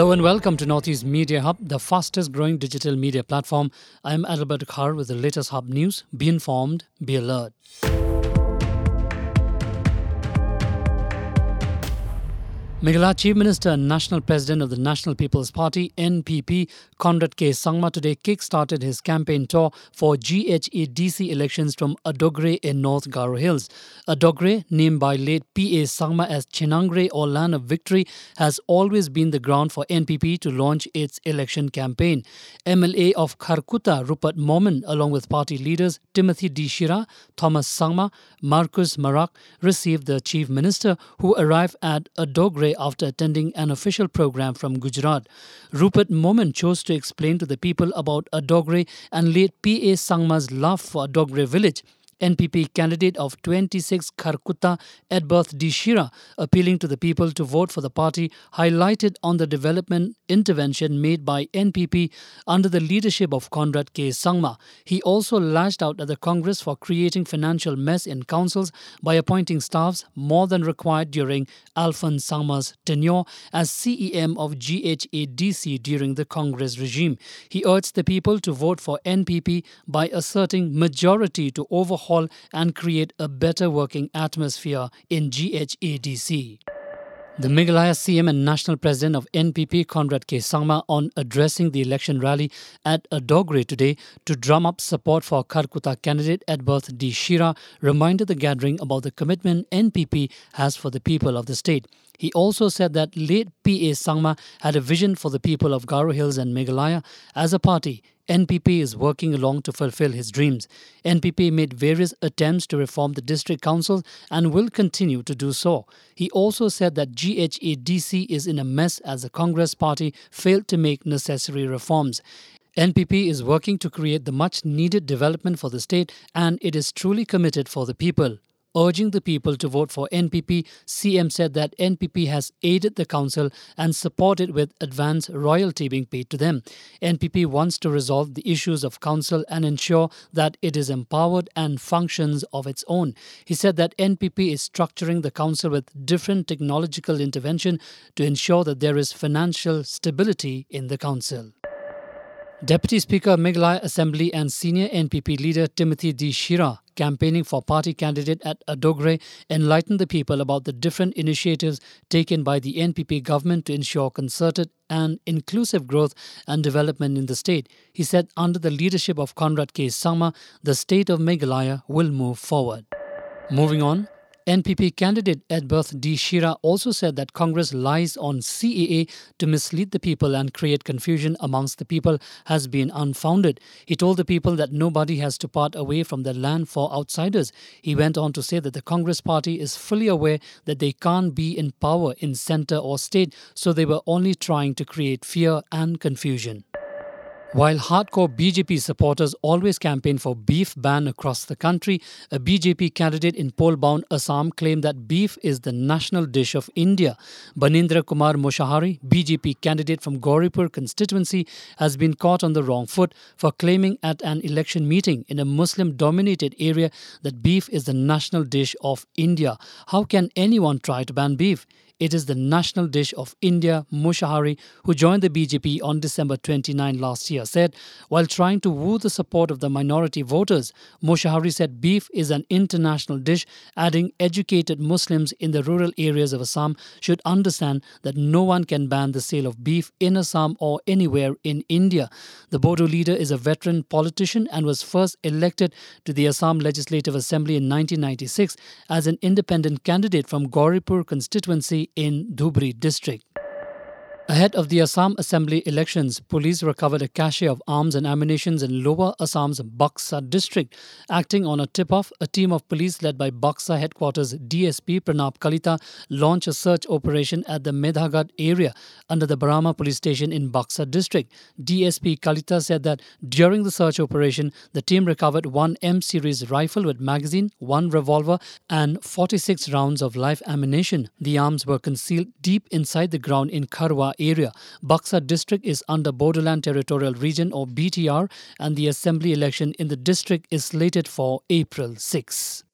Hello and welcome to Northeast Media Hub, the fastest growing digital media platform. I'm Adalbert Khar with the latest Hub news. Be informed, be alert. Meghalaya Chief Minister and National President of the National People's Party (NPP), Conrad K. Sangma, today kick-started his campaign tour for GHADC elections from Adogre in North Garo Hills. Adogre, named by late P.A. Sangma as Chenangre or Land of Victory, has always been the ground for NPP to launch its election campaign. MLA of Kharkutta, Rupert Momin, along with party leaders Timothy D. Shira, Thomas Sangma, Marcus Marak, received the Chief Minister, who arrived at Adogre after attending an official program from Gujarat. Rupert Momin chose to explain to the people about Adogre and late P.A. Sangma's love for Adogre village. NPP candidate of 26 Kharkutta, Edberth D. Shira, appealing to the people to vote for the party, highlighted on the development intervention made by NPP under the leadership of Conrad K. Sangma. He also lashed out at the Congress for creating financial mess in councils by appointing staffs more than required during Alphonse Sangma's tenure as CEM of GHADC during the Congress regime. He urged the people to vote for NPP by asserting majority to overhaul overhaul and create a better working atmosphere in GHADC. The Meghalaya CM and National President of NPP, Conrad K. Sangma, on addressing the election rally at Adogre today to drum up support for Kharkutta candidate Edberth D. Shira, reminded the gathering about the commitment NPP has for the people of the state. He also said that late P.A. Sangma had a vision for the people of Garo Hills and Meghalaya. As a party, NPP is working along to fulfill his dreams. NPP made various attempts to reform the district council and will continue to do so. He also said that GHADC is in a mess as the Congress party failed to make necessary reforms. NPP is working to create the much needed development for the state and it is truly committed for the people urging the people to vote for NPP, CM said that NPP has aided the council and supported with advance royalty being paid to them. NPP wants to resolve the issues of council and ensure that it is empowered and functions of its own. He said that NPP is structuring the council with different technological intervention to ensure that there is financial stability in the council. Deputy Speaker Meghalaya Assembly and senior NPP leader Timothy D. Shira, campaigning for party candidate at Adogre, enlightened the people about the different initiatives taken by the NPP government to ensure concerted and inclusive growth and development in the state. He said under the leadership of Conrad K. Sangma, the state of Meghalaya will move forward. Moving on, NPP candidate Edberth D. Shira also said that Congress lies on CAA to mislead the people and create confusion amongst the people has been unfounded. He told the people that nobody has to part away from their land for outsiders. He went on to say that the Congress party is fully aware that they can't be in power in center or state, so they were only trying to create fear and confusion. While hardcore BJP supporters always campaign for beef ban across the country, a BJP candidate in poll-bound Assam claimed that beef is the national dish of India. Banendra Kumar Mushahary, BJP candidate from Gauripur constituency, has been caught on the wrong foot for claiming at an election meeting in a Muslim-dominated area that beef is the national dish of India. How can anyone try to ban beef? It is the national dish of India, Mushahary, who joined the BJP on December 29 last year, said while trying to woo the support of the minority voters. Mushahary said beef is an international dish, adding educated Muslims in the rural areas of Assam should understand that no one can ban the sale of beef in Assam or anywhere in India. The Bodo leader is a veteran politician and was first elected to the Assam Legislative Assembly in 1996 as an independent candidate from Gauripur constituency in Dhubri district. Ahead of the Assam Assembly elections, police recovered a cache of arms and ammunition in Lower Assam's Baksa district. Acting on a tip-off, a team of police led by Baksa headquarters DSP Pranab Kalita launched a search operation at the Medhagad area under the Barama police station in Baksa district. DSP Kalita said that during the search operation, the team recovered one M-series rifle with magazine, one revolver, and 46 rounds of live ammunition. The arms were concealed deep inside the ground in Kharwa area. Baksa district is under Bodoland Territorial Region or BTR and the assembly election in the district is slated for April 6.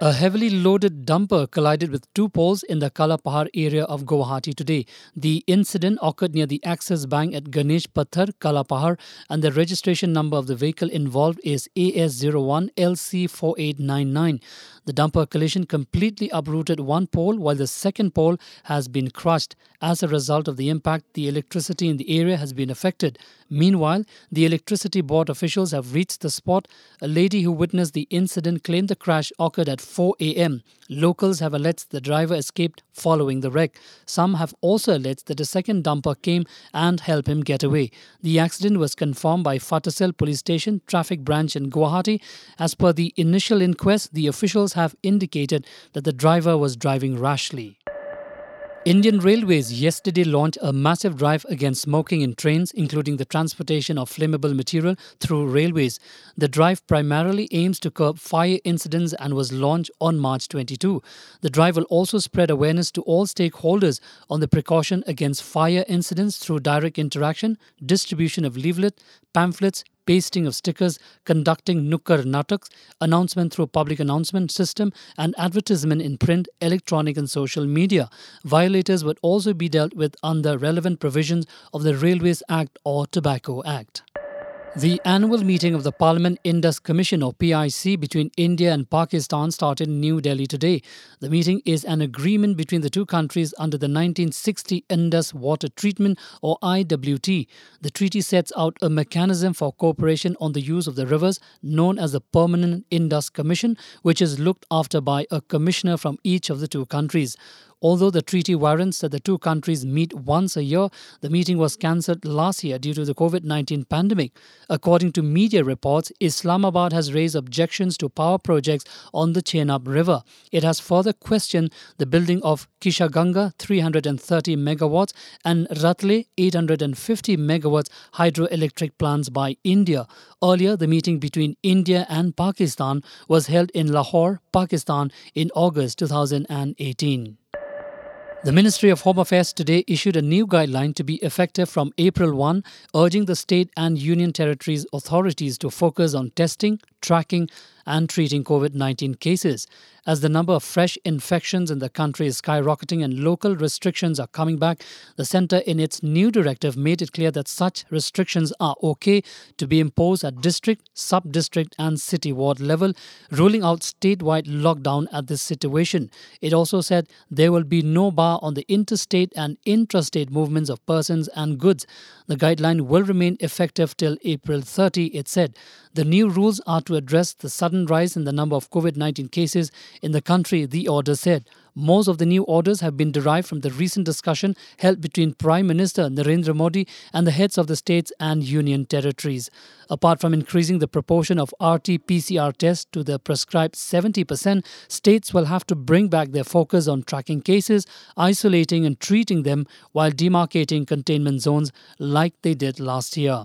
A heavily loaded dumper collided with two poles in the Kalapahar area of Guwahati today. The incident occurred near the Axis Bank at Ganesh Pathar, Kalapahar, and the registration number of the vehicle involved is AS01LC4899. The dumper collision completely uprooted one pole while the second pole has been crushed. As a result of the impact, the electricity in the area has been affected. Meanwhile, the electricity board officials have reached the spot. A lady who witnessed the incident claimed the crash occurred at 4 a.m. Locals have alleged the driver escaped following the wreck. Some have also alleged that a second dumper came and helped him get away. The accident was confirmed by Phatasil Police Station Traffic Branch in Guwahati. As per the initial inquest, the officials have indicated that the driver was driving rashly. Indian Railways yesterday launched a massive drive against smoking in trains, including the transportation of flammable material through railways. The drive primarily aims to curb fire incidents and was launched on March 22. The drive will also spread awareness to all stakeholders on the precaution against fire incidents through direct interaction, distribution of leaflet, pamphlets, pasting of stickers, conducting nukkar nataks, announcement through public announcement system, and advertisement in print, electronic, and social media. Violators would also be dealt with under relevant provisions of the Railways Act or Tobacco Act. The annual meeting of the Permanent Indus Commission or PIC between India and Pakistan started in New Delhi today. The meeting is an agreement between the two countries under the 1960 Indus Water Treaty or IWT. The treaty sets out a mechanism for cooperation on the use of the rivers known as the Permanent Indus Commission, which is looked after by a commissioner from each of the two countries. Although the treaty warrants that the two countries meet once a year, the meeting was cancelled last year due to the COVID 19 pandemic. According to media reports, Islamabad has raised objections to power projects on the Chenab River. It has further questioned the building of Kishanganga 330 megawatts and Ratle 850 megawatts hydroelectric plants by India. Earlier, the meeting between India and Pakistan was held in Lahore, Pakistan in August 2018. The Ministry of Home Affairs today issued a new guideline to be effective from April 1, urging the state and union territories authorities to focus on testing, tracking, and treating COVID 19 cases. As the number of fresh infections in the country is skyrocketing and local restrictions are coming back, the centre, in its new directive, made it clear that such restrictions are okay to be imposed at district, sub district, and city ward level, ruling out statewide lockdown at this situation. It also said there will be no bar on the interstate and intrastate movements of persons and goods. The guideline will remain effective till April 30, it said. The new rules are to address the sudden rise in the number of COVID 19 cases in the country, the order said. Most of the new orders have been derived from the recent discussion held between Prime Minister Narendra Modi and the heads of the states and union territories. Apart from increasing the proportion of RT PCR tests to the prescribed 70%, states will have to bring back their focus on tracking cases, isolating and treating them while demarcating containment zones like they did last year.